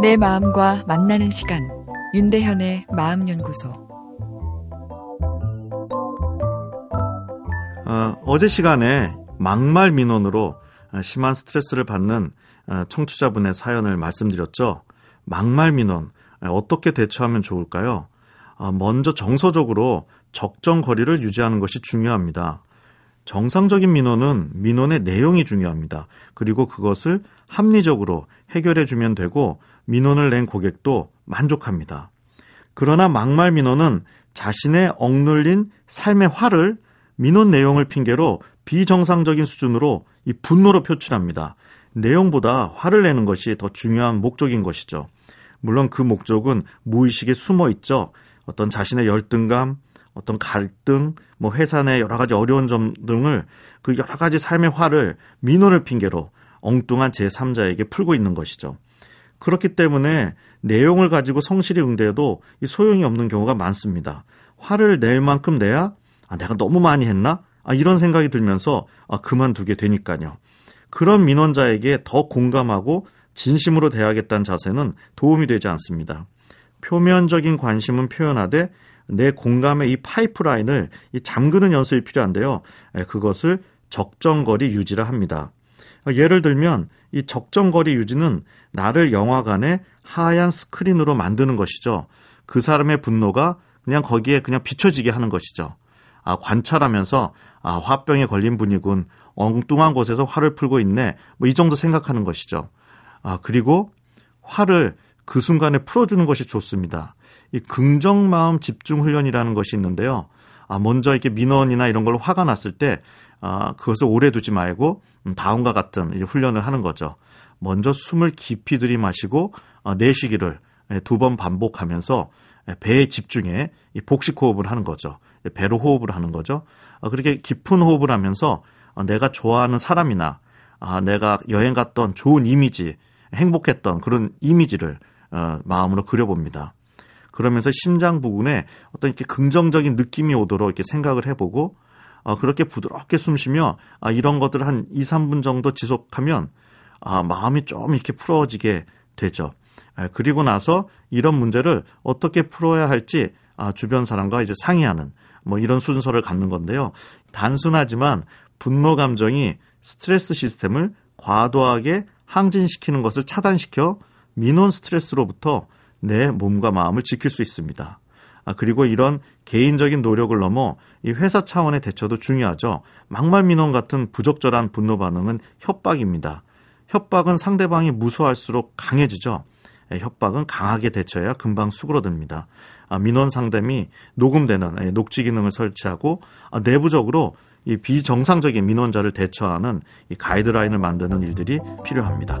내 마음과 만나는 시간 윤대현의 마음연구소 어, 어제 시간에 막말 민원으로 심한 스트레스를 받는 어, 청취자분의 사연을 말씀드렸죠. 막말 민원 어떻게 대처하면 좋을까요? 어, 먼저 정서적으로 적정 거리를 유지하는 것이 중요합니다. 정상적인 민원은 민원의 내용이 중요합니다. 그리고 그것을 합리적으로 해결해 주면 되고 민원을 낸 고객도 만족합니다. 그러나 막말 민원은 자신의 억눌린 삶의 화를 민원 내용을 핑계로 비정상적인 수준으로 이 분노로 표출합니다. 내용보다 화를 내는 것이 더 중요한 목적인 것이죠. 물론 그 목적은 무의식에 숨어 있죠. 어떤 자신의 열등감, 어떤 갈등, 뭐 회사 내 여러 가지 어려운 점 등을 그 여러 가지 삶의 화를 민원을 핑계로 엉뚱한 제3자에게 풀고 있는 것이죠. 그렇기 때문에 내용을 가지고 성실히 응대해도 이 소용이 없는 경우가 많습니다. 화를 낼 만큼 내야 아, 내가 너무 많이 했나? 아, 이런 생각이 들면서 아, 그만두게 되니까요. 그런 민원자에게 더 공감하고 진심으로 대하겠다는 자세는 도움이 되지 않습니다. 표면적인 관심은 표현하되 내 공감의 이 파이프라인을 이 잠그는 연습이 필요한데요. 그것을 적정거리 유지라 합니다. 예를 들면 이 적정거리 유지는 나를 영화관의 하얀 스크린으로 만드는 것이죠. 그 사람의 분노가 그냥 거기에 그냥 비춰지게 하는 것이죠. 아, 관찰하면서 아, 화병에 걸린 분이군. 엉뚱한 곳에서 화를 풀고 있네. 뭐 이 정도 생각하는 것이죠. 아, 그리고 화를 그 순간에 풀어주는 것이 좋습니다. 이 긍정 마음 집중 훈련이라는 것이 있는데요. 아, 먼저 이렇게 민원이나 이런 걸로 화가 났을 때, 아, 그것을 오래 두지 말고, 음, 다음과 같은 이제 훈련을 하는 거죠. 먼저 숨을 깊이 들이마시고, 아, 내쉬기를 예, 두번 반복하면서 예, 배에 집중해 복식 호흡을 하는 거죠. 예, 배로 호흡을 하는 거죠. 아, 그렇게 깊은 호흡을 하면서 아, 내가 좋아하는 사람이나 아, 내가 여행 갔던 좋은 이미지, 행복했던 그런 이미지를 어, 마음으로 그려봅니다. 그러면서 심장 부근에 어떤 이렇게 긍정적인 느낌이 오도록 이렇게 생각을 해보고 어, 그렇게 부드럽게 숨쉬며 아, 이런 것들을 한 2, 3분 정도 지속하면 아, 마음이 좀 이렇게 풀어지게 되죠. 아, 그리고 나서 이런 문제를 어떻게 풀어야 할지 아, 주변 사람과 이제 상의하는 뭐 이런 순서를 갖는 건데요. 단순하지만 분노 감정이 스트레스 시스템을 과도하게 항진시키는 것을 차단시켜 민원 스트레스로부터 내 몸과 마음을 지킬 수 있습니다. 아, 그리고 이런 개인적인 노력을 넘어 이 회사 차원의 대처도 중요하죠. 막말 민원 같은 부적절한 분노 반응은 협박입니다. 협박은 상대방이 무서워할수록 강해지죠. 예, 협박은 강하게 대처해야 금방 수그러듭니다. 아, 민원 상담이 녹음되는 예, 녹취 기능을 설치하고 아, 내부적으로 이 비정상적인 민원자를 대처하는 이 가이드라인을 만드는 일들이 필요합니다.